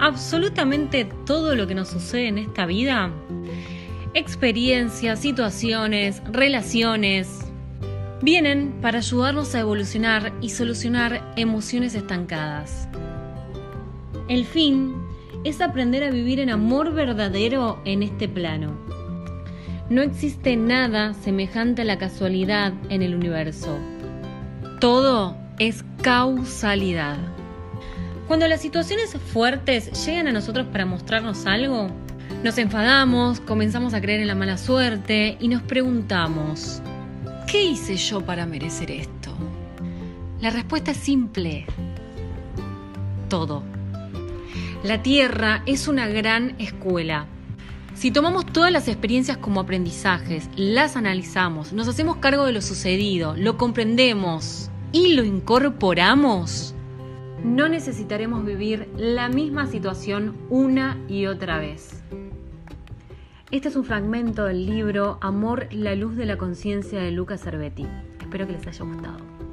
absolutamente todo lo que nos sucede en esta vida, experiencias, situaciones, relaciones, vienen para ayudarnos a evolucionar y solucionar emociones estancadas. El fin es aprender a vivir en amor verdadero en este plano. No existe nada semejante a la casualidad en el universo. Todo es causalidad. Cuando las situaciones fuertes llegan a nosotros para mostrarnos algo, nos enfadamos, comenzamos a creer en la mala suerte y nos preguntamos, ¿qué hice yo para merecer esto? La respuesta es simple, todo. La Tierra es una gran escuela. Si tomamos todas las experiencias como aprendizajes, las analizamos, nos hacemos cargo de lo sucedido, lo comprendemos y lo incorporamos, no necesitaremos vivir la misma situación una y otra vez. Este es un fragmento del libro Amor, la luz de la conciencia de Luca Cervetti. Espero que les haya gustado.